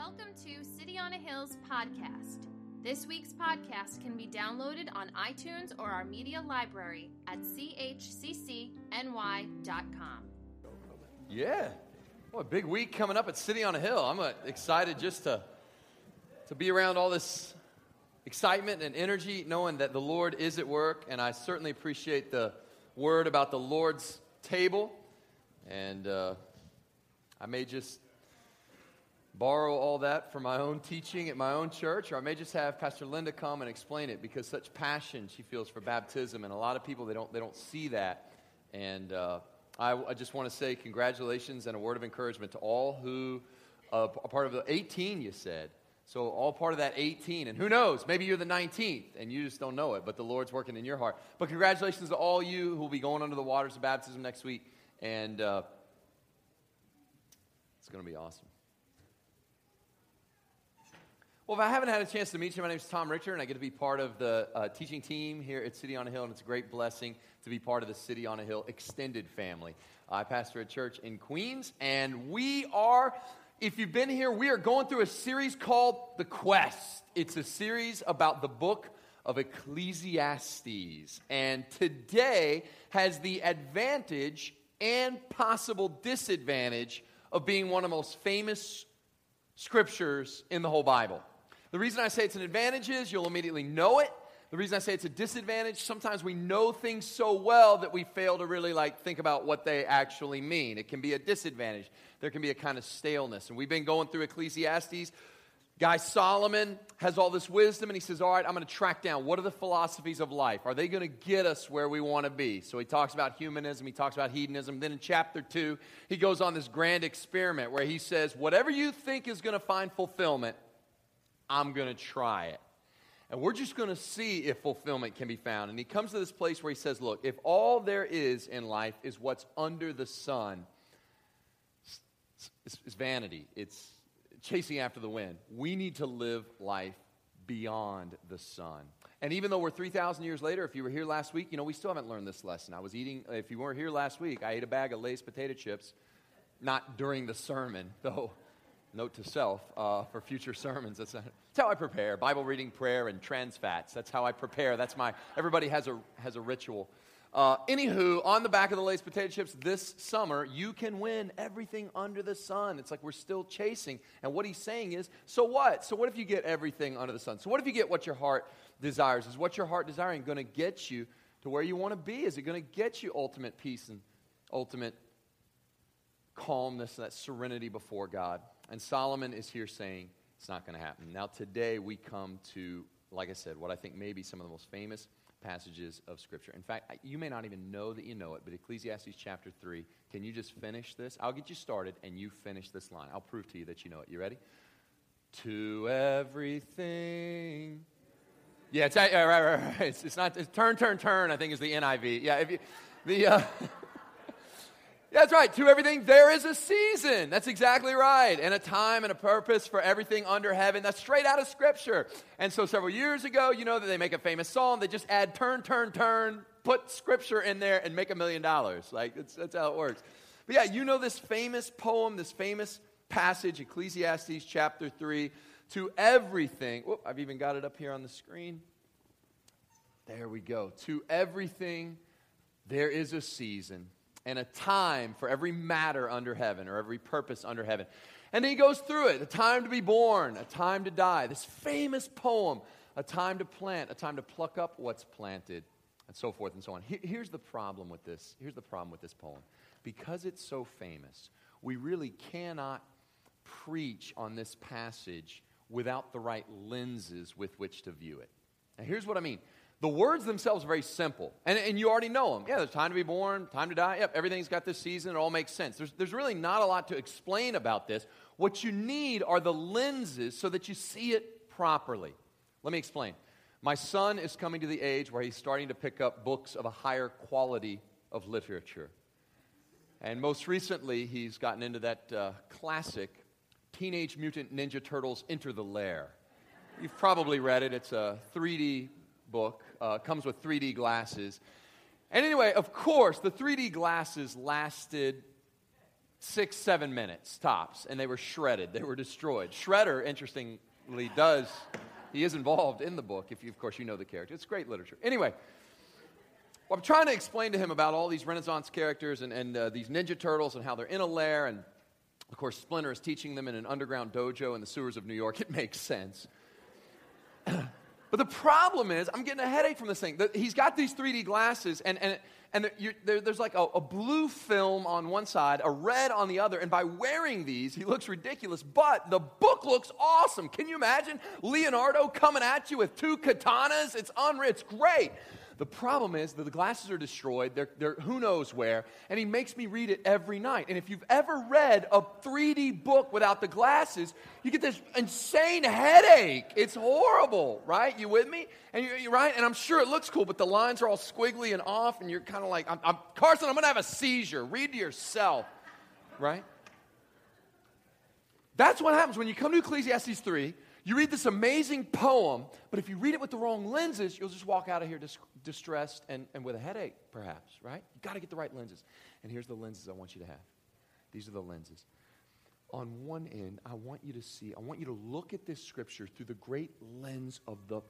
Welcome to City on a Hill's podcast. This week's podcast can be downloaded on iTunes or our media library at chccny.com. Yeah. Well, a big week coming up at City on a Hill. I'm uh, excited just to, to be around all this excitement and energy, knowing that the Lord is at work. And I certainly appreciate the word about the Lord's table. And uh, I may just borrow all that for my own teaching at my own church, or I may just have Pastor Linda come and explain it because such passion she feels for baptism, and a lot of people they don't they don't see that. And uh, I, I, just want to say congratulations and a word of encouragement to all who uh, are part of the 18. You said so, all part of that 18, and who knows? Maybe you're the 19th and you just don't know it, but the Lord's working in your heart. But congratulations to all you who will be going under the waters of baptism next week, and uh, it's going to be awesome. Well, if I haven't had a chance to meet you, my name is Tom Richter, and I get to be part of the uh, teaching team here at City on a Hill, and it's a great blessing to be part of the City on a Hill extended family. I pastor a church in Queens, and we are, if you've been here, we are going through a series called The Quest. It's a series about the book of Ecclesiastes, and today has the advantage and possible disadvantage of being one of the most famous scriptures in the whole Bible. The reason I say it's an advantage is you'll immediately know it. The reason I say it's a disadvantage, sometimes we know things so well that we fail to really like think about what they actually mean. It can be a disadvantage. There can be a kind of staleness. And we've been going through Ecclesiastes. Guy Solomon has all this wisdom, and he says, All right, I'm going to track down what are the philosophies of life? Are they going to get us where we want to be? So he talks about humanism, he talks about hedonism. Then in chapter two, he goes on this grand experiment where he says, Whatever you think is going to find fulfillment, I'm going to try it. And we're just going to see if fulfillment can be found. And he comes to this place where he says, Look, if all there is in life is what's under the sun, it's, it's vanity, it's chasing after the wind. We need to live life beyond the sun. And even though we're 3,000 years later, if you were here last week, you know, we still haven't learned this lesson. I was eating, if you weren't here last week, I ate a bag of Lay's potato chips, not during the sermon, though note to self uh, for future sermons. That's, that's, how I prepare Bible reading, prayer, and trans fats. That's how I prepare. That's my, everybody has a, has a ritual. Uh, anywho, on the back of the Lay's potato chips this summer, you can win everything under the sun. It's like we're still chasing. And what he's saying is, so what? So what if you get everything under the sun? So what if you get what your heart desires? Is what your heart desiring going to get you to where you want to be? Is it going to get you ultimate peace and ultimate calmness, and that serenity before God? And Solomon is here saying it's not going to happen. Now, today we come to, like I said, what I think may be some of the most famous passages of Scripture. In fact, you may not even know that you know it, but Ecclesiastes chapter 3. Can you just finish this? I'll get you started and you finish this line. I'll prove to you that you know it. You ready? To everything. Yeah, it's, right, right, right. It's, it's not, it's turn, turn, turn, I think is the NIV. Yeah, if you, the, uh, that's right. To everything, there is a season. That's exactly right. And a time and a purpose for everything under heaven. That's straight out of Scripture. And so several years ago, you know that they make a famous song. They just add turn, turn, turn, put Scripture in there, and make a million dollars. Like, that's, that's how it works. But yeah, you know this famous poem, this famous passage, Ecclesiastes chapter 3. To everything, whoop, I've even got it up here on the screen. There we go. To everything, there is a season and a time for every matter under heaven or every purpose under heaven. And he goes through it a time to be born, a time to die. This famous poem, a time to plant, a time to pluck up what's planted, and so forth and so on. Here's the problem with this. Here's the problem with this poem. Because it's so famous, we really cannot preach on this passage without the right lenses with which to view it. Now, here's what I mean the words themselves are very simple, and, and you already know them. Yeah, there's time to be born, time to die. Yep, everything's got this season. It all makes sense. There's, there's really not a lot to explain about this. What you need are the lenses so that you see it properly. Let me explain. My son is coming to the age where he's starting to pick up books of a higher quality of literature. And most recently, he's gotten into that uh, classic Teenage Mutant Ninja Turtles Enter the Lair. You've probably read it. It's a 3D book, uh, comes with 3D glasses. And anyway, of course, the 3D glasses lasted six, seven minutes tops, and they were shredded. They were destroyed. Shredder, interestingly, does, he is involved in the book, if you, of course you know the character. It's great literature. Anyway, well, I'm trying to explain to him about all these Renaissance characters and, and uh, these Ninja Turtles and how they're in a lair. And of course, Splinter is teaching them in an underground dojo in the sewers of New York. It makes sense. but the problem is, I'm getting a headache from this thing. He's got these 3D glasses, and, and, and there, there's like a, a blue film on one side, a red on the other. And by wearing these, he looks ridiculous, but the book looks awesome. Can you imagine Leonardo coming at you with two katanas? It's unreal, it's great. The problem is that the glasses are destroyed. They're, they're who knows where. And he makes me read it every night. And if you've ever read a 3D book without the glasses, you get this insane headache. It's horrible, right? You with me? And you're, you're right. And I'm sure it looks cool, but the lines are all squiggly and off. And you're kind of like, I'm, I'm, Carson, I'm going to have a seizure. Read to yourself, right? That's what happens when you come to Ecclesiastes 3. You read this amazing poem, but if you read it with the wrong lenses, you'll just walk out of here dis- distressed and, and with a headache, perhaps, right? You've got to get the right lenses. And here's the lenses I want you to have. These are the lenses. On one end, I want you to see, I want you to look at this scripture through the great lens of the,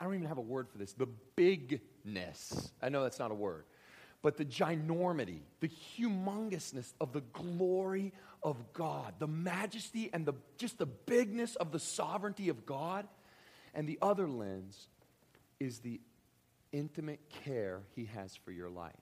I don't even have a word for this, the bigness. I know that's not a word but the ginormity, the humongousness of the glory of God, the majesty and the, just the bigness of the sovereignty of God. And the other lens is the intimate care He has for your life.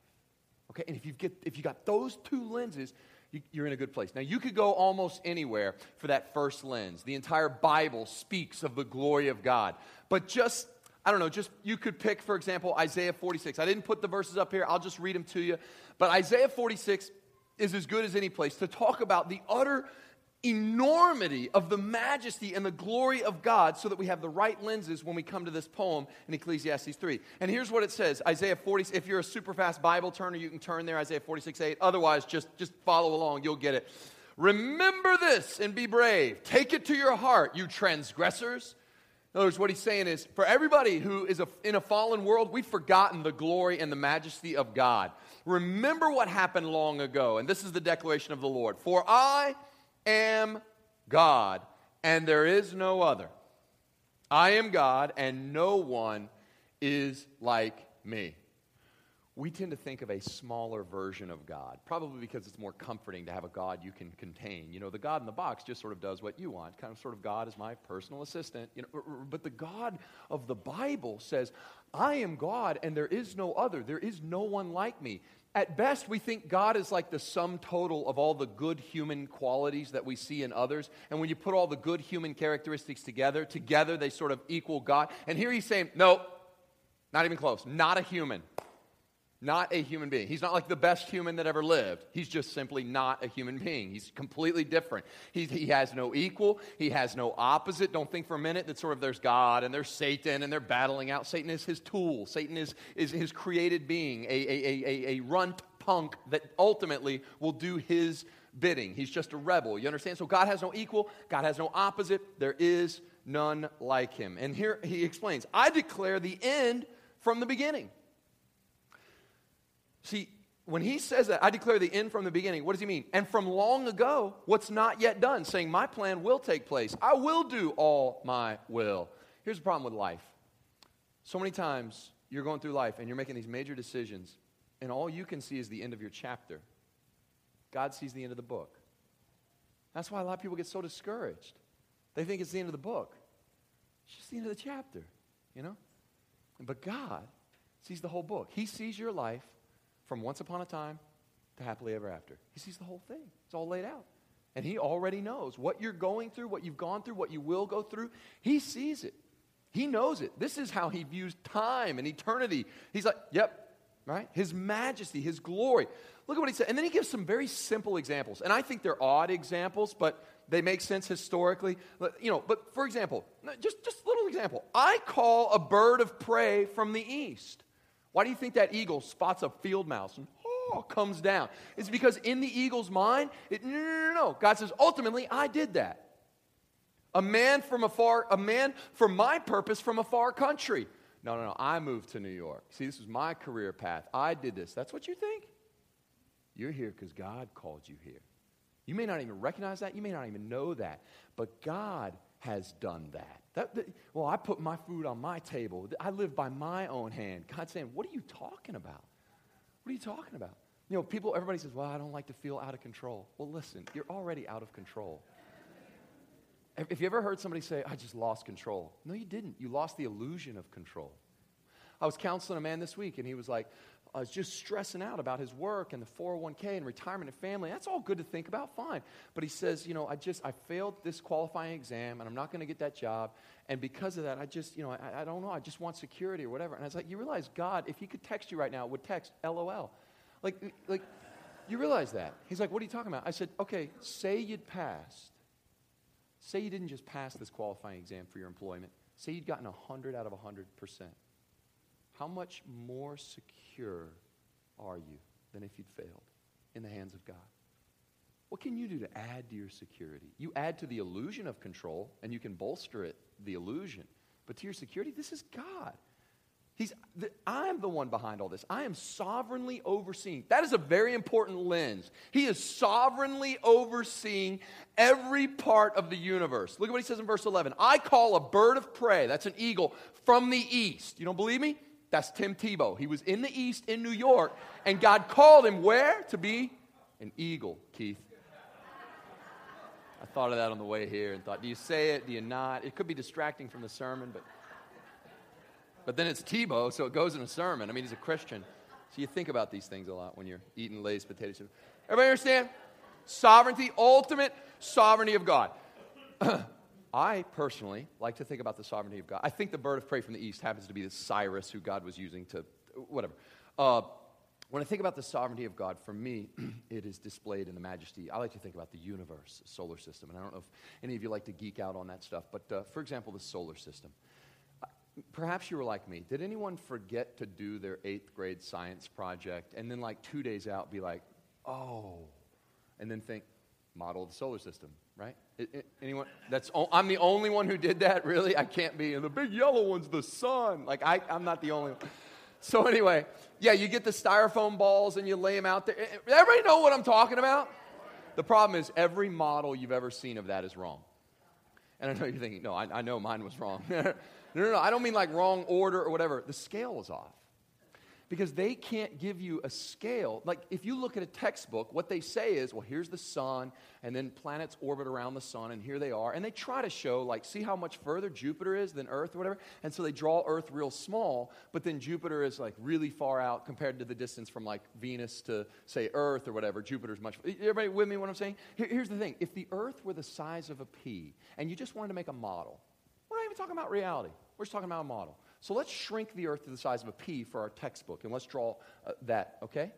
Okay, and if you get if you got those two lenses, you, you're in a good place. Now you could go almost anywhere for that first lens. The entire Bible speaks of the glory of God, but just I don't know, just you could pick, for example, Isaiah 46. I didn't put the verses up here, I'll just read them to you. But Isaiah 46 is as good as any place to talk about the utter enormity of the majesty and the glory of God so that we have the right lenses when we come to this poem in Ecclesiastes 3. And here's what it says Isaiah 40, if you're a super fast Bible turner, you can turn there, Isaiah 46 8. Otherwise, just, just follow along, you'll get it. Remember this and be brave. Take it to your heart, you transgressors. In other words, what he's saying is for everybody who is a, in a fallen world, we've forgotten the glory and the majesty of God. Remember what happened long ago. And this is the declaration of the Lord For I am God, and there is no other. I am God, and no one is like me we tend to think of a smaller version of God, probably because it's more comforting to have a God you can contain. You know, the God in the box just sort of does what you want, kind of sort of God is my personal assistant. You know, but the God of the Bible says, I am God and there is no other. There is no one like me. At best, we think God is like the sum total of all the good human qualities that we see in others. And when you put all the good human characteristics together, together they sort of equal God. And here he's saying, no, not even close. Not a human. Not a human being. He's not like the best human that ever lived. He's just simply not a human being. He's completely different. He, he has no equal. He has no opposite. Don't think for a minute that sort of there's God and there's Satan and they're battling out. Satan is his tool. Satan is, is his created being, a, a, a, a runt punk that ultimately will do his bidding. He's just a rebel. You understand? So God has no equal. God has no opposite. There is none like him. And here he explains I declare the end from the beginning. See, when he says that, I declare the end from the beginning, what does he mean? And from long ago, what's not yet done, saying, My plan will take place. I will do all my will. Here's the problem with life. So many times you're going through life and you're making these major decisions, and all you can see is the end of your chapter. God sees the end of the book. That's why a lot of people get so discouraged. They think it's the end of the book. It's just the end of the chapter, you know? But God sees the whole book. He sees your life from once upon a time to happily ever after. He sees the whole thing, it's all laid out. And He already knows what you're going through, what you've gone through, what you will go through. He sees it. He knows it. This is how He views time and eternity. He's like, yep, right? His majesty, His glory. Look at what He said. And then He gives some very simple examples. And I think they're odd examples, but they make sense historically. You know, but for example, just, just a little example. I call a bird of prey from the east. Why do you think that eagle spots a field mouse and oh, comes down? It's because in the eagle's mind, it, no, no, no, no. God says, ultimately, I did that. A man from afar, a man for my purpose from a far country. No, no, no. I moved to New York. See, this was my career path. I did this. That's what you think? You're here because God called you here. You may not even recognize that. You may not even know that. But God has done that. that, that well, I put my food on my table. I live by my own hand. God's saying, What are you talking about? What are you talking about? You know, people, everybody says, Well, I don't like to feel out of control. Well, listen, you're already out of control. If you ever heard somebody say, I just lost control? No, you didn't. You lost the illusion of control. I was counseling a man this week, and he was like, I was just stressing out about his work and the 401k and retirement and family. That's all good to think about, fine. But he says, you know, I just, I failed this qualifying exam and I'm not going to get that job. And because of that, I just, you know, I, I don't know, I just want security or whatever. And I was like, you realize God, if he could text you right now, would text LOL. Like, like, you realize that. He's like, what are you talking about? I said, okay, say you'd passed. Say you didn't just pass this qualifying exam for your employment. Say you'd gotten 100 out of 100%. How much more secure are you than if you'd failed in the hands of God? What can you do to add to your security? You add to the illusion of control, and you can bolster it, the illusion. But to your security, this is God. He's, the, I'm the one behind all this. I am sovereignly overseeing. That is a very important lens. He is sovereignly overseeing every part of the universe. Look at what he says in verse 11. I call a bird of prey, that's an eagle, from the east. You don't believe me? That's Tim Tebow. He was in the East in New York, and God called him where? To be an eagle, Keith. I thought of that on the way here and thought, do you say it? Do you not? It could be distracting from the sermon, but but then it's Tebow, so it goes in a sermon. I mean, he's a Christian. So you think about these things a lot when you're eating Lay's potato chips. Everybody understand? Sovereignty, ultimate sovereignty of God. I personally like to think about the sovereignty of God. I think the bird of prey from the east happens to be the Cyrus who God was using to, whatever. Uh, when I think about the sovereignty of God, for me, it is displayed in the majesty. I like to think about the universe, solar system. And I don't know if any of you like to geek out on that stuff, but uh, for example, the solar system. Uh, perhaps you were like me. Did anyone forget to do their eighth grade science project and then, like, two days out, be like, oh, and then think, model of the solar system, right? It, it, anyone? That's I'm the only one who did that. Really, I can't be. And the big yellow one's the sun. Like I, I'm not the only one. So anyway, yeah, you get the styrofoam balls and you lay them out there. Eh, eh, everybody know what I'm talking about? The problem is every model you've ever seen of that is wrong. And I know you're thinking, no, I, I know mine was wrong. no, no, no. I don't mean like wrong order or whatever. The scale was off because they can't give you a scale. Like, if you look at a textbook, what they say is, well, here's the sun, and then planets orbit around the sun, and here they are. And they try to show, like, see how much further Jupiter is than Earth or whatever. And so they draw Earth real small, but then Jupiter is, like, really far out compared to the distance from, like, Venus to, say, Earth or whatever. Jupiter's much. Everybody with me what I'm saying? Here, here's the thing if the Earth were the size of a pea, and you just wanted to make a model, we're not even talking about reality, we're just talking about a model. So let's shrink the earth to the size of a pea for our textbook, and let's draw uh, that, okay?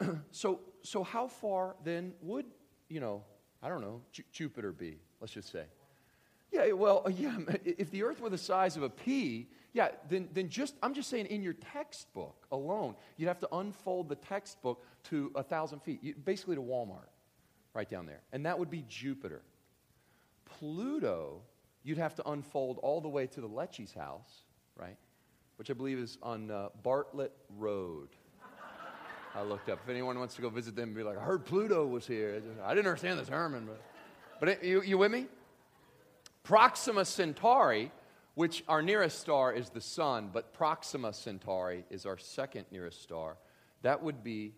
so, so how far then would, you know, I don't know, J- Jupiter be, let's just say? Yeah, well, yeah, if the earth were the size of a pea, yeah, then, then just, I'm just saying in your textbook alone, you'd have to unfold the textbook to a thousand feet, basically to Walmart, right down there. And that would be Jupiter. Pluto, you'd have to unfold all the way to the Lecce's house, right? Which I believe is on uh, Bartlett Road. I looked up. If anyone wants to go visit them, be like, I heard Pluto was here. I didn't understand the sermon, but, but it, you, you with me? Proxima Centauri, which our nearest star is the sun, but Proxima Centauri is our second nearest star. That would be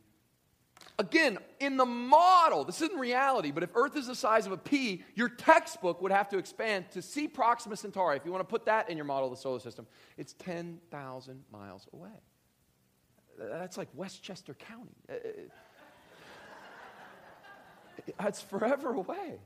Again, in the model, this isn't reality, but if Earth is the size of a pea, your textbook would have to expand to see Proxima Centauri. If you want to put that in your model of the solar system, it's 10,000 miles away. That's like Westchester County. Uh, uh, that's forever away.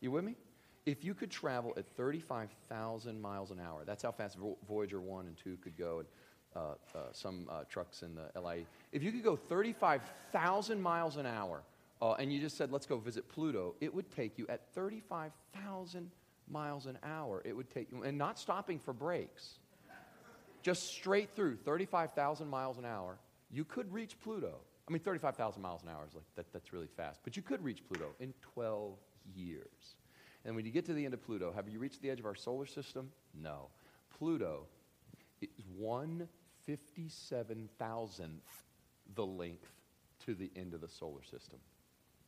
You with me? If you could travel at 35,000 miles an hour, that's how fast Voyager 1 and 2 could go. And uh, uh, some uh, trucks in the LIE. If you could go 35,000 miles an hour uh, and you just said, let's go visit Pluto, it would take you at 35,000 miles an hour. It would take you, and not stopping for breaks, just straight through 35,000 miles an hour, you could reach Pluto. I mean, 35,000 miles an hour is like, that, that's really fast, but you could reach Pluto in 12 years. And when you get to the end of Pluto, have you reached the edge of our solar system? No. Pluto is one 57 thousandth the length to the end of the solar system.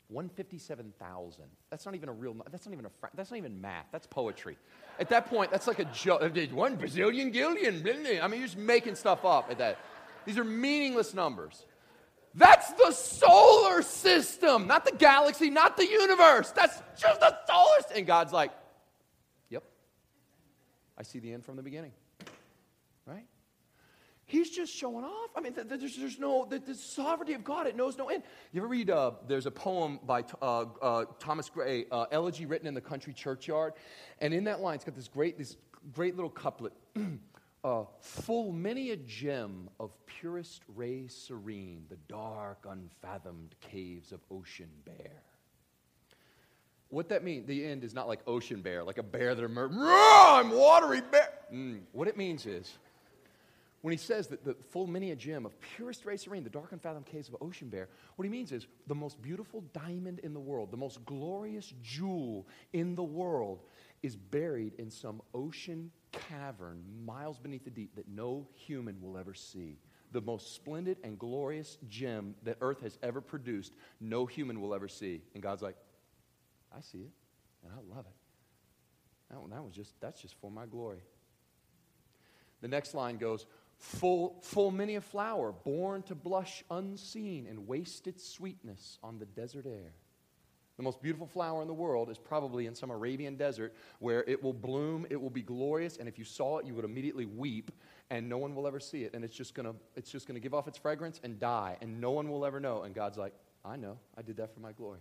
157,000. That's not even a real, that's not even a, that's not even math. That's poetry. At that point, that's like a joke. One bazillion gillion. I mean, you're just making stuff up at that. These are meaningless numbers. That's the solar system, not the galaxy, not the universe. That's just the solar system. And God's like, yep, I see the end from the beginning. He's just showing off. I mean, there's, there's no, the, sovereignty of God, it knows no end. You ever read, uh, there's a poem by uh, uh, Thomas Gray, uh, Elegy written in the country churchyard. And in that line, it's got this great, this great little couplet. uh, full many a gem of purest ray serene, the dark, unfathomed caves of ocean bear. What that means, the end is not like ocean bear, like a bear that emerged, I'm watery bear. Mm. What it means is, when he says that the full many a gem of purest ray serene, the dark unfathomed caves of ocean bear, what he means is the most beautiful diamond in the world, the most glorious jewel in the world is buried in some ocean cavern miles beneath the deep that no human will ever see. The most splendid and glorious gem that earth has ever produced, no human will ever see. And God's like, I see it, and I love it. That, one, that was just, that's just for my glory. The next line goes, full, full many a flower, born to blush unseen and waste its sweetness on the desert air. The most beautiful flower in the world is probably in some Arabian desert where it will bloom, it will be glorious, and if you saw it, you would immediately weep, and no one will ever see it. And it's just gonna, it's just gonna give off its fragrance and die, and no one will ever know. And God's like, I know, I did that for my glory.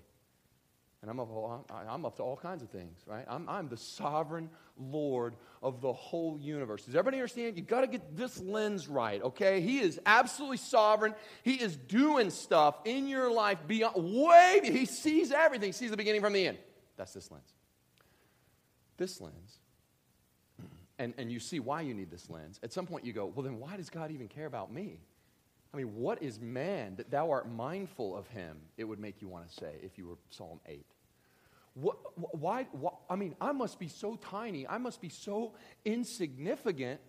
And I'm up, I'm up to all kinds of things, right? I'm, I'm the sovereign Lord of the whole universe. Does everybody understand? You've got to get this lens right, okay? He is absolutely sovereign. He is doing stuff in your life beyond, way, he sees everything, he sees the beginning from the end. That's this lens. This lens, and, and you see why you need this lens. At some point, you go, well, then why does God even care about me? I mean, what is man that thou art mindful of him? It would make you want to say if you were Psalm 8. What, why, why, I mean, I must be so tiny. I must be so insignificant.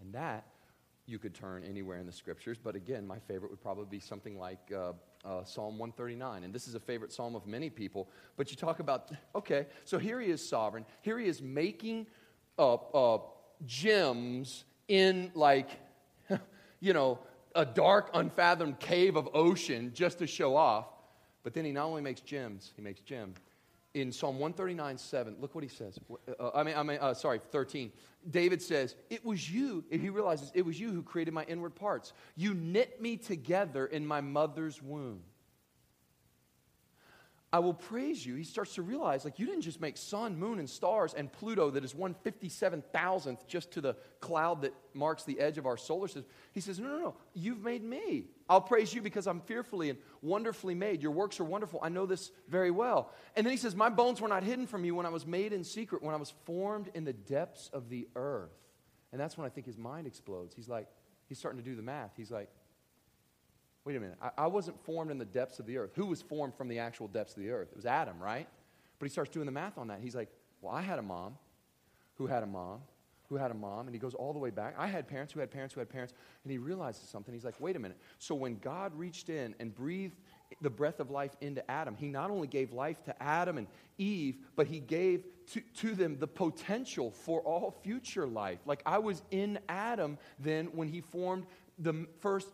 And that you could turn anywhere in the scriptures. But again, my favorite would probably be something like uh, uh, Psalm 139. And this is a favorite psalm of many people. But you talk about, okay, so here he is sovereign. Here he is making uh, gems in like, you know, a dark, unfathomed cave of ocean just to show off. But then he not only makes gems, he makes gem. In Psalm 139, 7, look what he says. Uh, I mean, I mean uh, sorry, 13. David says, It was you, he realizes, it was you who created my inward parts. You knit me together in my mother's womb. I will praise you. He starts to realize, like, you didn't just make sun, moon, and stars and Pluto that is 157,000th just to the cloud that marks the edge of our solar system. He says, No, no, no. You've made me. I'll praise you because I'm fearfully and wonderfully made. Your works are wonderful. I know this very well. And then he says, My bones were not hidden from you when I was made in secret, when I was formed in the depths of the earth. And that's when I think his mind explodes. He's like, He's starting to do the math. He's like, Wait a minute. I, I wasn't formed in the depths of the earth. Who was formed from the actual depths of the earth? It was Adam, right? But he starts doing the math on that. He's like, Well, I had a mom who had a mom who had a mom, and he goes all the way back. I had parents who had parents who had parents, and he realizes something. He's like, wait a minute. So when God reached in and breathed the breath of life into Adam, he not only gave life to Adam and Eve, but he gave to, to them the potential for all future life. Like I was in Adam then when he formed the first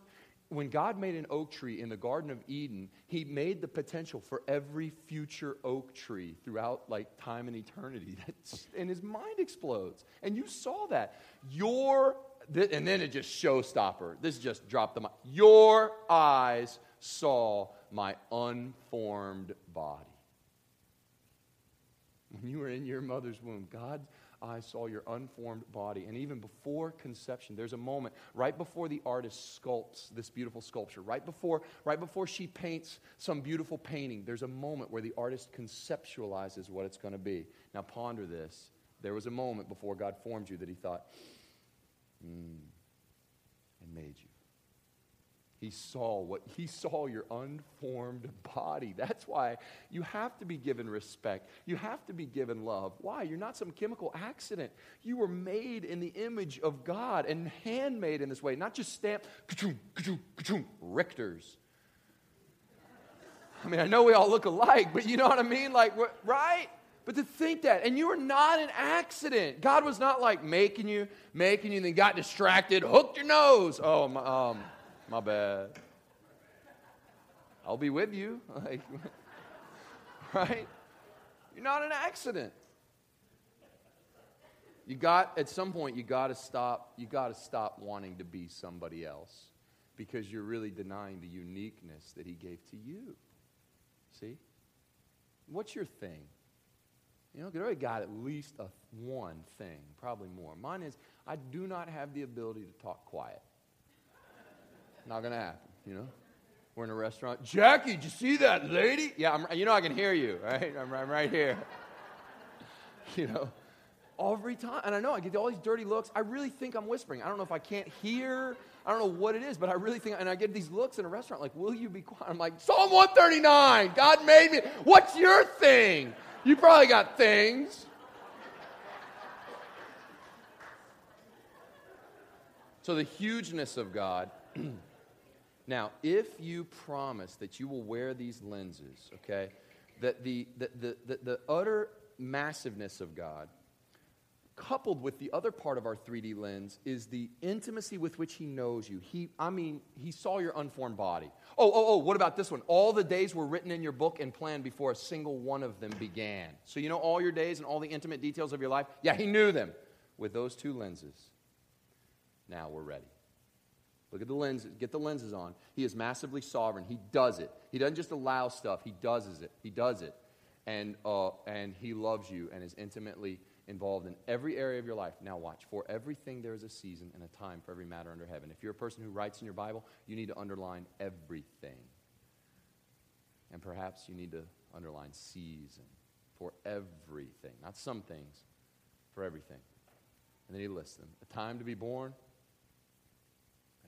when God made an oak tree in the Garden of Eden, he made the potential for every future oak tree throughout like time and eternity. That's, and his mind explodes. And you saw that. Your, and then it just showstopper. This just dropped the mic. Your eyes saw my unformed body. When you were in your mother's womb, God I saw your unformed body. And even before conception, there's a moment right before the artist sculpts this beautiful sculpture, right before, right before she paints some beautiful painting, there's a moment where the artist conceptualizes what it's going to be. Now, ponder this. There was a moment before God formed you that he thought, hmm, and made you. He saw what he saw your unformed body. That's why you have to be given respect. You have to be given love. Why? You're not some chemical accident. You were made in the image of God and handmade in this way, not just stamped Richters. I mean, I know we all look alike, but you know what I mean? Like, right? But to think that, and you were not an accident. God was not like making you, making you, and then got distracted, hooked your nose. Oh, my, um, my bad. I'll be with you. Like, right? You're not an accident. You got at some point you got to stop you got to stop wanting to be somebody else because you're really denying the uniqueness that he gave to you. See? What's your thing? You know, everybody got at least a one thing, probably more. Mine is I do not have the ability to talk quiet. Not going to happen, you know? We're in a restaurant. Jackie, did you see that lady? Yeah, I'm, you know I can hear you, right? I'm, I'm right here. you know, every time. And I know I get all these dirty looks. I really think I'm whispering. I don't know if I can't hear. I don't know what it is, but I really think, and I get these looks in a restaurant like, will you be quiet? I'm like, Psalm 139, God made me. What's your thing? You probably got things. So the hugeness of God Now, if you promise that you will wear these lenses, okay, that the, the, the, the, the utter massiveness of God, coupled with the other part of our 3D lens, is the intimacy with which He knows you. He, I mean, He saw your unformed body. Oh, oh, oh, what about this one? All the days were written in your book and planned before a single one of them began. So, you know all your days and all the intimate details of your life? Yeah, He knew them with those two lenses. Now we're ready. Look at the lenses, get the lenses on. He is massively sovereign. He does it. He doesn't just allow stuff, he does it. He does it. And, uh, and he loves you and is intimately involved in every area of your life. Now, watch. For everything, there is a season and a time for every matter under heaven. If you're a person who writes in your Bible, you need to underline everything. And perhaps you need to underline season for everything, not some things, for everything. And then he lists them a time to be born,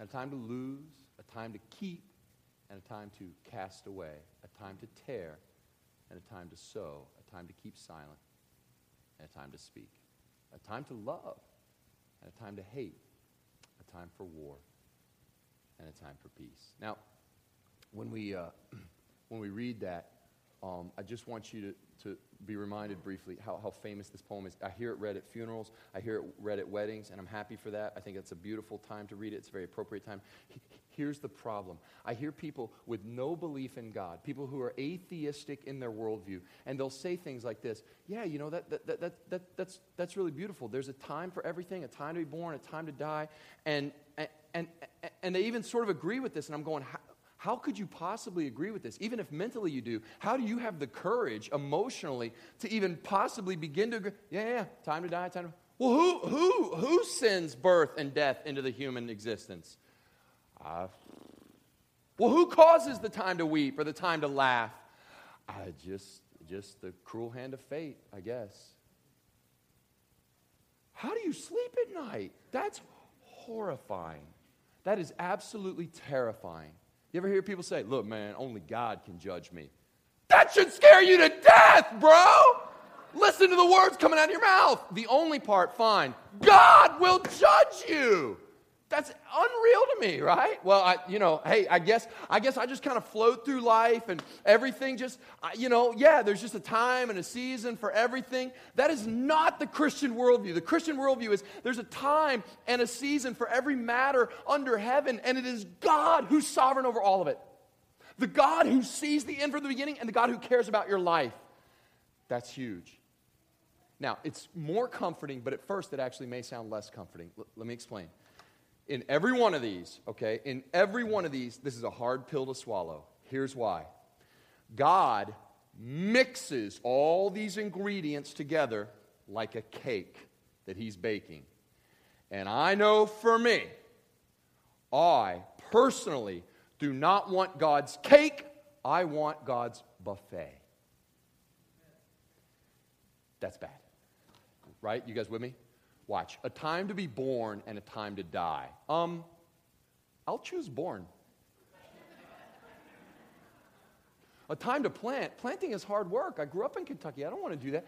a time to lose, a time to keep, and a time to cast away, a time to tear, and a time to sow, a time to keep silent, and a time to speak, a time to love, and a time to hate, a time for war, and a time for peace. Now, when we, uh, when we read that, um, I just want you to, to be reminded briefly how, how famous this poem is. I hear it read at funerals, I hear it read at weddings, and I'm happy for that. I think it's a beautiful time to read it, it's a very appropriate time. Here's the problem I hear people with no belief in God, people who are atheistic in their worldview, and they'll say things like this Yeah, you know, that, that, that, that, that's, that's really beautiful. There's a time for everything, a time to be born, a time to die. And, and, and, and they even sort of agree with this, and I'm going, how could you possibly agree with this? Even if mentally you do, how do you have the courage emotionally to even possibly begin to agree? Yeah, yeah, time to die, time to. Well, who, who, who sends birth and death into the human existence? Uh, well, who causes the time to weep or the time to laugh? Uh, just, just the cruel hand of fate, I guess. How do you sleep at night? That's horrifying. That is absolutely terrifying. You ever hear people say, Look, man, only God can judge me? That should scare you to death, bro! Listen to the words coming out of your mouth. The only part, fine. God will judge you. That's unreal to me, right? Well, I, you know, hey, I guess, I guess I just kind of float through life and everything just, you know, yeah, there's just a time and a season for everything. That is not the Christian worldview. The Christian worldview is there's a time and a season for every matter under heaven, and it is God who's sovereign over all of it. The God who sees the end from the beginning and the God who cares about your life. That's huge. Now, it's more comforting, but at first it actually may sound less comforting. L- let me explain. In every one of these, okay, in every one of these, this is a hard pill to swallow. Here's why God mixes all these ingredients together like a cake that He's baking. And I know for me, I personally do not want God's cake, I want God's buffet. That's bad. Right? You guys with me? Watch. A time to be born and a time to die. Um, I'll choose born. a time to plant. Planting is hard work. I grew up in Kentucky. I don't want to do that.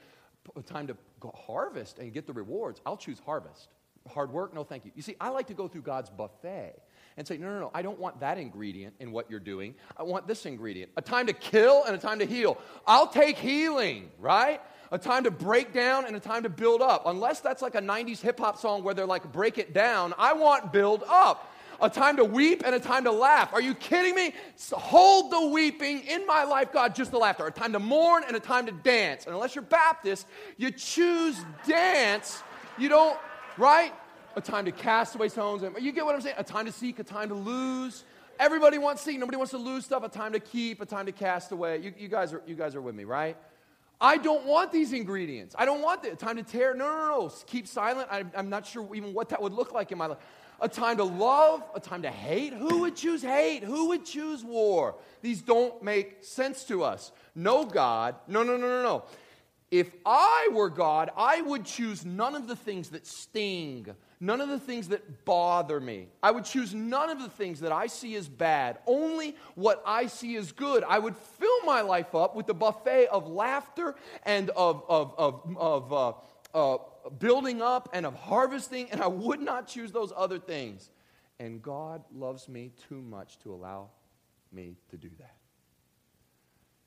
A time to harvest and get the rewards. I'll choose harvest. Hard work? No, thank you. You see, I like to go through God's buffet and say, no, no, no, I don't want that ingredient in what you're doing. I want this ingredient. A time to kill and a time to heal. I'll take healing, right? A time to break down and a time to build up. Unless that's like a 90s hip hop song where they're like, break it down, I want build up a time to weep and a time to laugh. Are you kidding me? Hold the weeping in my life, God, just the laughter. A time to mourn and a time to dance. And unless you're Baptist, you choose dance. You don't, right? A time to cast away stones. You get what I'm saying? A time to seek, a time to lose. Everybody wants to seek. Nobody wants to lose stuff. A time to keep, a time to cast away. You, you, guys, are, you guys are with me, right? I don't want these ingredients. I don't want the time to tear. No, no, no. Keep silent. I, I'm not sure even what that would look like in my life a time to love, a time to hate. Who would choose hate? Who would choose war? These don't make sense to us. No, God. No, no, no, no, no. If I were God, I would choose none of the things that sting, none of the things that bother me. I would choose none of the things that I see as bad, only what I see as good. I would fill my life up with the buffet of laughter and of, of, of, of uh, uh, building up and of harvesting, and I would not choose those other things. And God loves me too much to allow me to do that.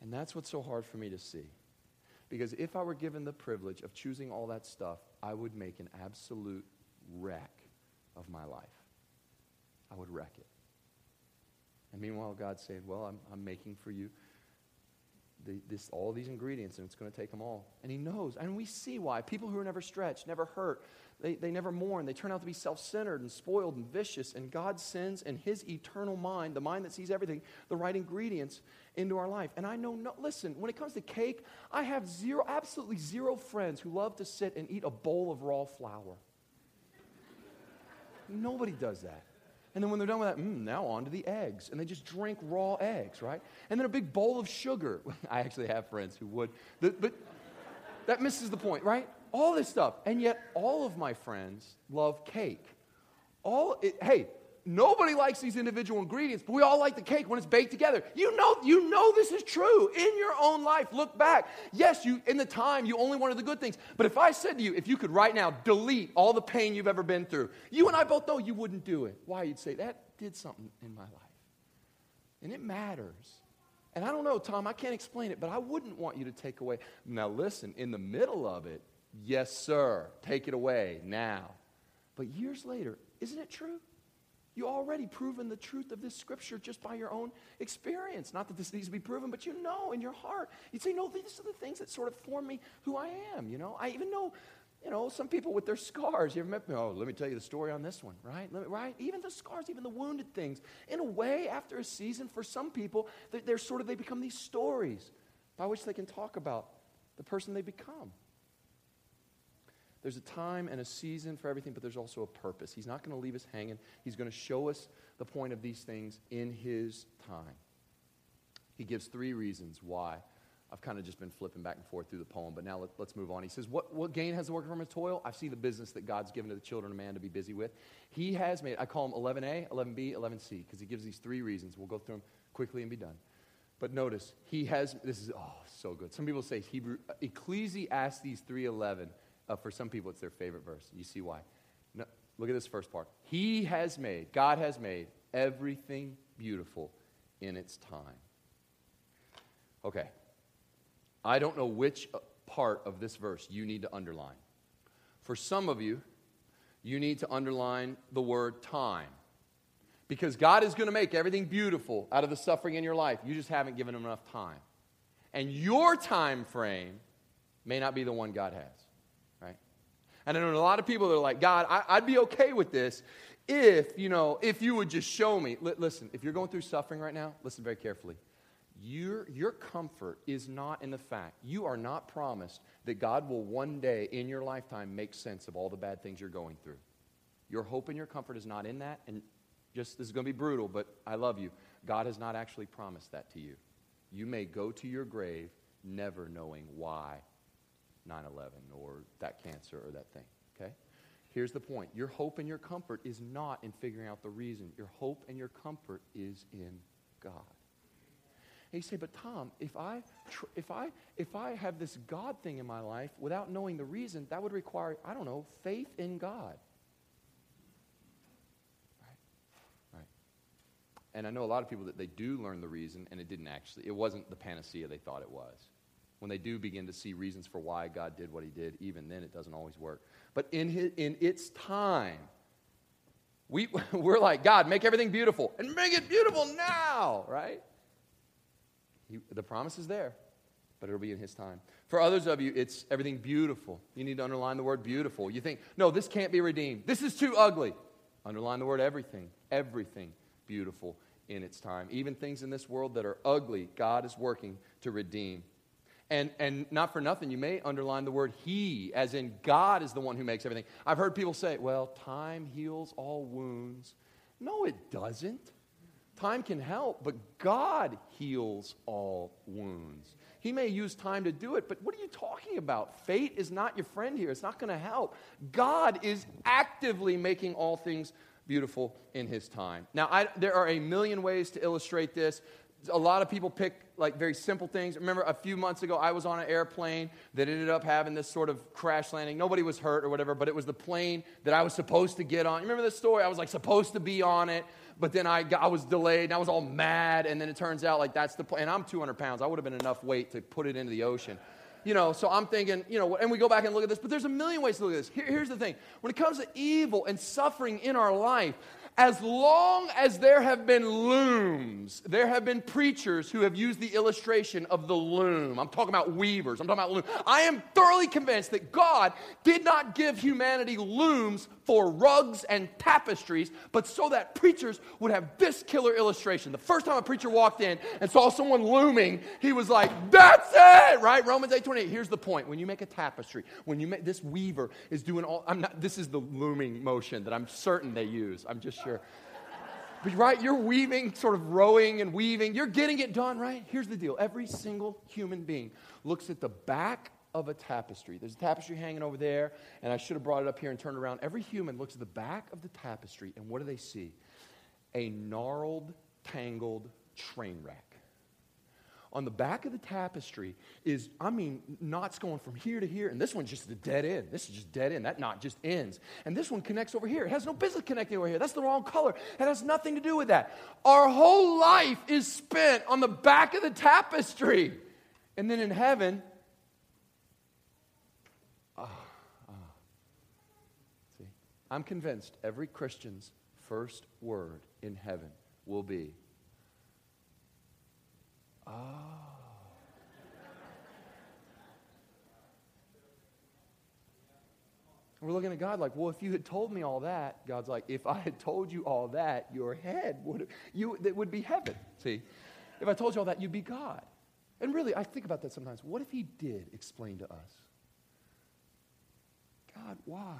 And that's what's so hard for me to see. Because if I were given the privilege of choosing all that stuff, I would make an absolute wreck of my life. I would wreck it. And meanwhile, God's saying, Well, I'm, I'm making for you the, this, all these ingredients, and it's going to take them all. And he knows. And we see why. People who are never stretched, never hurt, they, they never mourn. They turn out to be self centered and spoiled and vicious. And God sends in his eternal mind, the mind that sees everything, the right ingredients into our life. And I know, no, listen, when it comes to cake, I have zero, absolutely zero friends who love to sit and eat a bowl of raw flour. Nobody does that. And then when they're done with that, mm, now on to the eggs. And they just drink raw eggs, right? And then a big bowl of sugar. I actually have friends who would. But that misses the point, right? All this stuff. And yet, all of my friends love cake. All it, hey, nobody likes these individual ingredients, but we all like the cake when it's baked together. You know, you know this is true in your own life. Look back. Yes, you in the time you only wanted the good things. But if I said to you, if you could right now delete all the pain you've ever been through, you and I both know you wouldn't do it. Why? You'd say, that did something in my life. And it matters. And I don't know, Tom, I can't explain it, but I wouldn't want you to take away. Now, listen, in the middle of it, yes, sir, take it away now. But years later, isn't it true? You already proven the truth of this scripture just by your own experience. Not that this needs to be proven, but you know in your heart. You'd say, no, these are the things that sort of form me who I am. You know, I even know, you know, some people with their scars. You ever met me? Oh, let me tell you the story on this one, right? Me, right? Even the scars, even the wounded things. In a way, after a season, for some people, they're, they're sort of, they become these stories by which they can talk about the person they become. There's a time and a season for everything, but there's also a purpose. He's not going to leave us hanging. He's going to show us the point of these things in His time. He gives three reasons why. I've kind of just been flipping back and forth through the poem, but now let, us move on. He says, what, what gain has the worker from his toil? I see the business that God's given to the children of man to be busy with. He has made, I call them 11a, 11b, 11c, because he gives these three reasons. We'll go through them quickly and be done. But notice, he has, this is, oh, so good. Some people say Hebrew, Ecclesiastes 3.11 uh, for some people, it's their favorite verse. You see why. No, look at this first part. He has made, God has made everything beautiful in its time. Okay. I don't know which uh, part of this verse you need to underline. For some of you, you need to underline the word time. Because God is going to make everything beautiful out of the suffering in your life. You just haven't given him enough time. And your time frame may not be the one God has. And I know a lot of people that are like, God, I, would be okay with this if, you know, if you would just show me. L- listen, if you're going through suffering right now, listen very carefully. Your, your comfort is not in the fact, you are not promised that God will one day in your lifetime make sense of all the bad things you're going through. Your hope and your comfort is not in that. And just, this is going to be brutal, but I love you. God has not actually promised that to you. you may go to your grave never knowing why 9 11 or that cancer or that thing. Okay? Here's the point your hope and your comfort is not in figuring out the reason, your hope and your comfort is in God. And you say, but Tom, if I, tr- if, I, if I have this God thing in my life without knowing the reason, that would require, I don't know, faith in God. Right? Right. And I know a lot of people that they do learn the reason, and it didn't actually, it wasn't the panacea they thought it was. When they do begin to see reasons for why God did what he did, even then it doesn't always work. But in, his, in its time, we, we're like, God, make everything beautiful, and make it beautiful now, right? He, the promise is there, but it'll be in His time. For others of you, it's everything beautiful. You need to underline the word beautiful. You think, no, this can't be redeemed. This is too ugly. Underline the word everything. Everything beautiful in its time. Even things in this world that are ugly, God is working to redeem. And, and not for nothing, you may underline the word He, as in God is the one who makes everything. I've heard people say, well, time heals all wounds. No, it doesn't. Time can help, but God heals all wounds. He may use time to do it, but what are you talking about? Fate is not your friend here. It's not going to help. God is actively making all things beautiful in His time. Now, I, there are a million ways to illustrate this. A lot of people pick like very simple things. Remember, a few months ago, I was on an airplane that ended up having this sort of crash landing. Nobody was hurt or whatever, but it was the plane that I was supposed to get on. You remember this story? I was like supposed to be on it but then I, got, I was delayed and I was all mad. And then it turns out like that's the point. And I'm 200 pounds. I would have been enough weight to put it into the ocean. You know, so I'm thinking, you know, and we go back and look at this, but there's a million ways to look at this. Here, here's the thing when it comes to evil and suffering in our life, as long as there have been looms, there have been preachers who have used the illustration of the loom. I'm talking about weavers. I'm talking about loom. I am thoroughly convinced that God did not give humanity looms for rugs and tapestries, but so that preachers would have this killer illustration. The first time a preacher walked in and saw someone looming, he was like, "That's it!" Right? Romans 8:28. Here's the point: when you make a tapestry, when you make this weaver is doing all. I'm not. This is the looming motion that I'm certain they use. I'm just sure. But right, you're weaving, sort of rowing and weaving. You're getting it done, right? Here's the deal every single human being looks at the back of a tapestry. There's a tapestry hanging over there, and I should have brought it up here and turned around. Every human looks at the back of the tapestry, and what do they see? A gnarled, tangled train wreck. On the back of the tapestry is, I mean, knots going from here to here, and this one's just a dead end. This is just dead end. That knot just ends. And this one connects over here. It has no business connecting over here. That's the wrong color. It has nothing to do with that. Our whole life is spent on the back of the tapestry. And then in heaven, ah, ah. I'm convinced every Christian's first word in heaven will be, Oh. We're looking at God like, well, if you had told me all that, God's like, if I had told you all that, your head would you that would be heaven. See, if I told you all that, you'd be God. And really, I think about that sometimes. What if He did explain to us? God, why?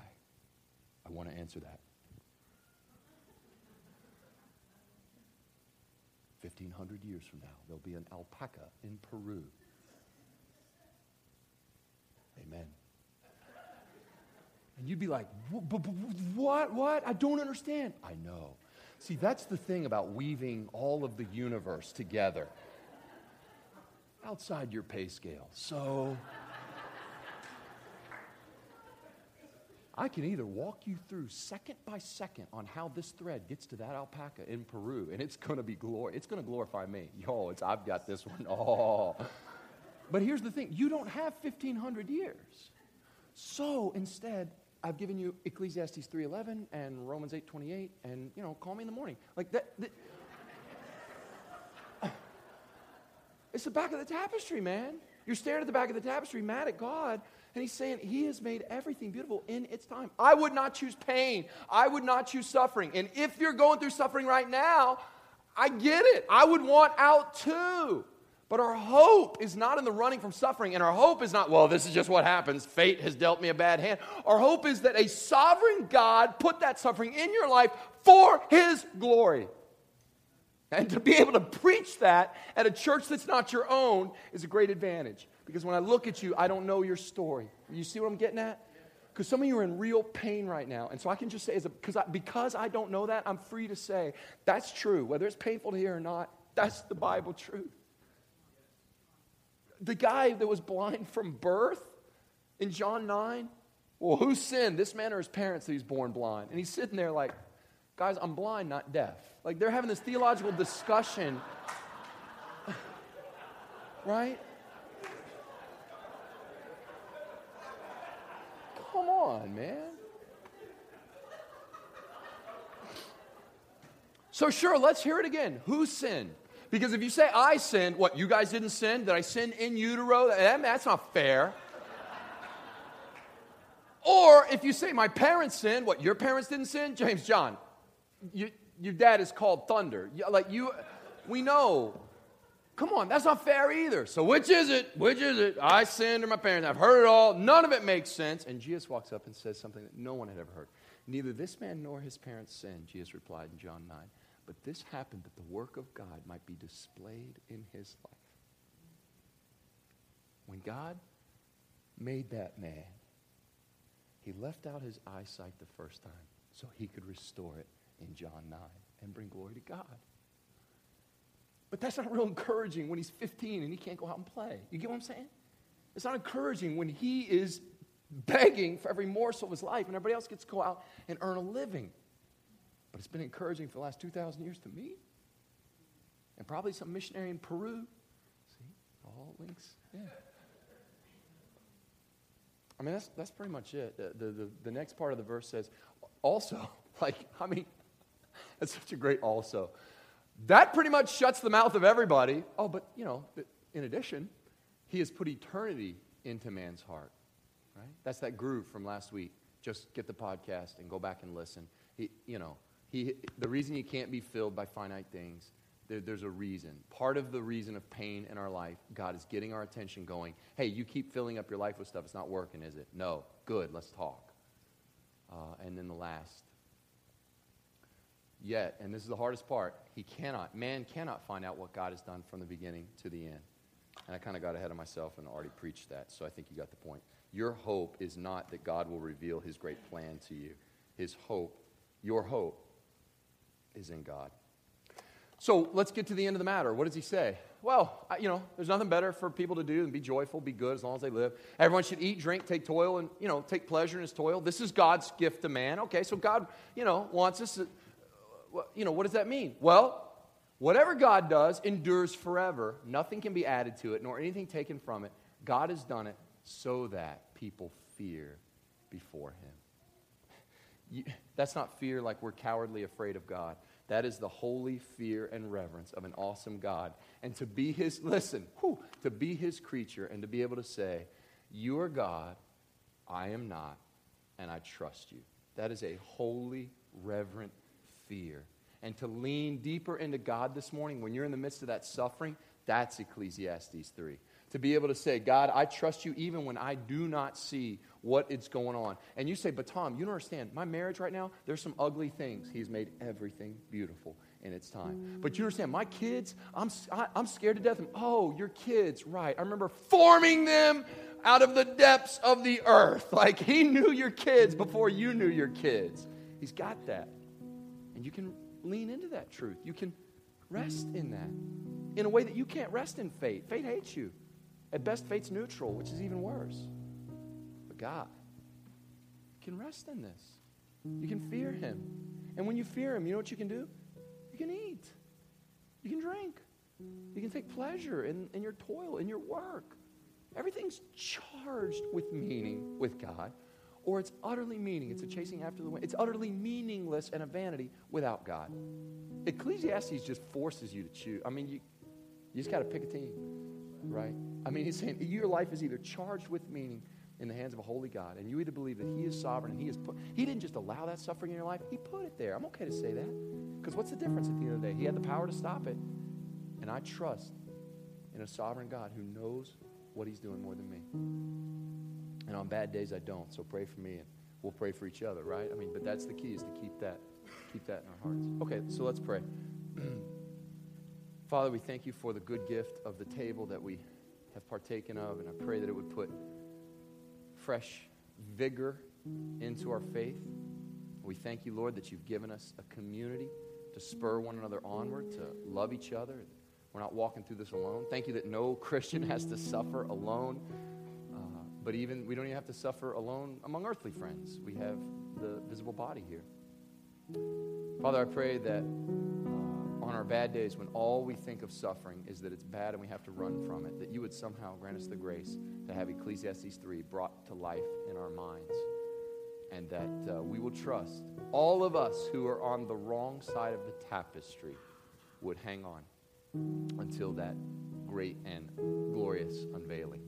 I want to answer that. 1,500 years from now, there'll be an alpaca in Peru. Amen. And you'd be like, what? What? I don't understand. I know. See, that's the thing about weaving all of the universe together outside your pay scale. So. I can either walk you through second by second on how this thread gets to that alpaca in Peru, and it's going to be glory. It's going to glorify me. Yo, it's I've got this one. Oh. But here's the thing: you don't have 1,500 years. So instead, I've given you Ecclesiastes 3:11 and Romans 8:28, and you know, call me in the morning. Like that. that it's the back of the tapestry, man. You're staring at the back of the tapestry, mad at God, and he's saying he has made everything beautiful in its time. I would not choose pain. I would not choose suffering. And if you're going through suffering right now, I get it. I would want out too. But our hope is not in the running from suffering, and our hope is not, well, this is just what happens. Fate has dealt me a bad hand. Our hope is that a sovereign God put that suffering in your life for his glory. And to be able to preach that at a church that's not your own is a great advantage. Because when I look at you, I don't know your story. You see what I'm getting at? Because some of you are in real pain right now. And so I can just say, because, I, because I don't know that, I'm free to say that's true. Whether it's painful to hear or not, that's the Bible truth. The guy that was blind from birth in John 9, well, who sinned, this man or his parents that he's born blind? And he's sitting there like, guys, I'm blind, not deaf. Like they're having this theological discussion. right? Come on, man. So, sure, let's hear it again. Who sinned? Because if you say I sinned, what, you guys didn't sin? Did I sin in utero? Eh, that's not fair. Or if you say my parents sinned, what, your parents didn't sin? James John, you, your dad is called thunder. Like you, we know. Come on, that's not fair either. So which is it? Which is it? I sinned or my parents? I've heard it all. None of it makes sense. And Jesus walks up and says something that no one had ever heard. Neither this man nor his parents sinned, Jesus replied in John 9. But this happened that the work of God might be displayed in his life. When God made that man, he left out his eyesight the first time so he could restore it in John 9 and bring glory to God. But that's not real encouraging when he's 15 and he can't go out and play. You get what I'm saying? It's not encouraging when he is begging for every morsel of his life and everybody else gets to go out and earn a living. But it's been encouraging for the last 2,000 years to me. And probably some missionary in Peru. See, all links. Yeah. I mean, that's, that's pretty much it. The, the, the, the next part of the verse says, also, like, I mean, that's such a great also. That pretty much shuts the mouth of everybody. Oh, but, you know, in addition, he has put eternity into man's heart, right? That's that groove from last week. Just get the podcast and go back and listen. He, you know, he, the reason you can't be filled by finite things, there, there's a reason. Part of the reason of pain in our life, God is getting our attention going, hey, you keep filling up your life with stuff. It's not working, is it? No. Good. Let's talk. Uh, and then the last yet, and this is the hardest part, he cannot, man cannot find out what God has done from the beginning to the end. And I kind of got ahead of myself and already preached that, so I think you got the point. Your hope is not that God will reveal his great plan to you. His hope, your hope, is in God. So let's get to the end of the matter. What does he say? Well, you know, there's nothing better for people to do than be joyful, be good as long as they live. Everyone should eat, drink, take toil, and, you know, take pleasure in his toil. This is God's gift to man. Okay, so God, you know, wants us to you know, what does that mean? Well, whatever God does endures forever. Nothing can be added to it, nor anything taken from it. God has done it so that people fear before him. You, that's not fear like we're cowardly afraid of God. That is the holy fear and reverence of an awesome God. And to be his, listen, whew, to be his creature and to be able to say, You are God, I am not, and I trust you. That is a holy, reverent fear. And to lean deeper into God this morning when you're in the midst of that suffering, that's Ecclesiastes 3. To be able to say, God, I trust you even when I do not see what is going on. And you say, but Tom, you don't understand. My marriage right now, there's some ugly things. He's made everything beautiful in its time. But you understand, my kids, I'm, I, am i am scared to death. Oh, your kids, right. I remember forming them out of the depths of the earth. Like he knew your kids before you knew your kids. He's got that. And you can lean into that truth. You can rest in that in a way that you can't rest in fate. Fate hates you. At best, fate's neutral, which is even worse. But God can rest in this. You can fear Him. And when you fear Him, you know what you can do? You can eat, you can drink, you can take pleasure in, in your toil, in your work. Everything's charged with meaning with God or it's utterly meaning. It's a chasing after the wind. It's utterly meaningless and a vanity without God. Ecclesiastes just forces you to choose. I mean, you, you just got to pick a team, right? I mean, he's saying your life is either charged with meaning in the hands of a holy God, and you either believe that He is sovereign and He is put, He didn't just allow that suffering in your life, He put it there. I'm okay to say that. Because what's the difference at the end of the day? He had the power to stop it. And I trust in a sovereign God who knows what He's doing more than me. And on bad days, I don't. So pray for me, and we'll pray for each other, right? I mean, but that's the key is to keep that, keep that in our hearts. Okay, so let's pray. Father, we thank you for the good gift of the table that we have partaken of, and I pray that it would put fresh vigor into our faith. We thank you, Lord, that you've given us a community to spur one another onward, to love each other. We're not walking through this alone. Thank you that no Christian has to suffer alone. But even we don't even have to suffer alone among earthly friends. We have the visible body here. Father, I pray that uh, on our bad days, when all we think of suffering is that it's bad and we have to run from it, that you would somehow grant us the grace to have Ecclesiastes 3 brought to life in our minds and that uh, we will trust all of us who are on the wrong side of the tapestry would hang on until that great and glorious unveiling.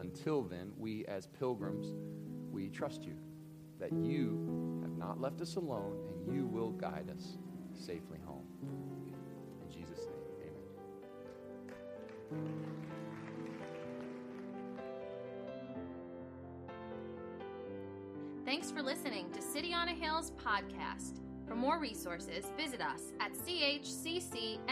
Until then, we as pilgrims, we trust you that you have not left us alone and you will guide us safely home. In Jesus' name, amen. Thanks for listening to City on a Hill's podcast. For more resources, visit us at chccny.com.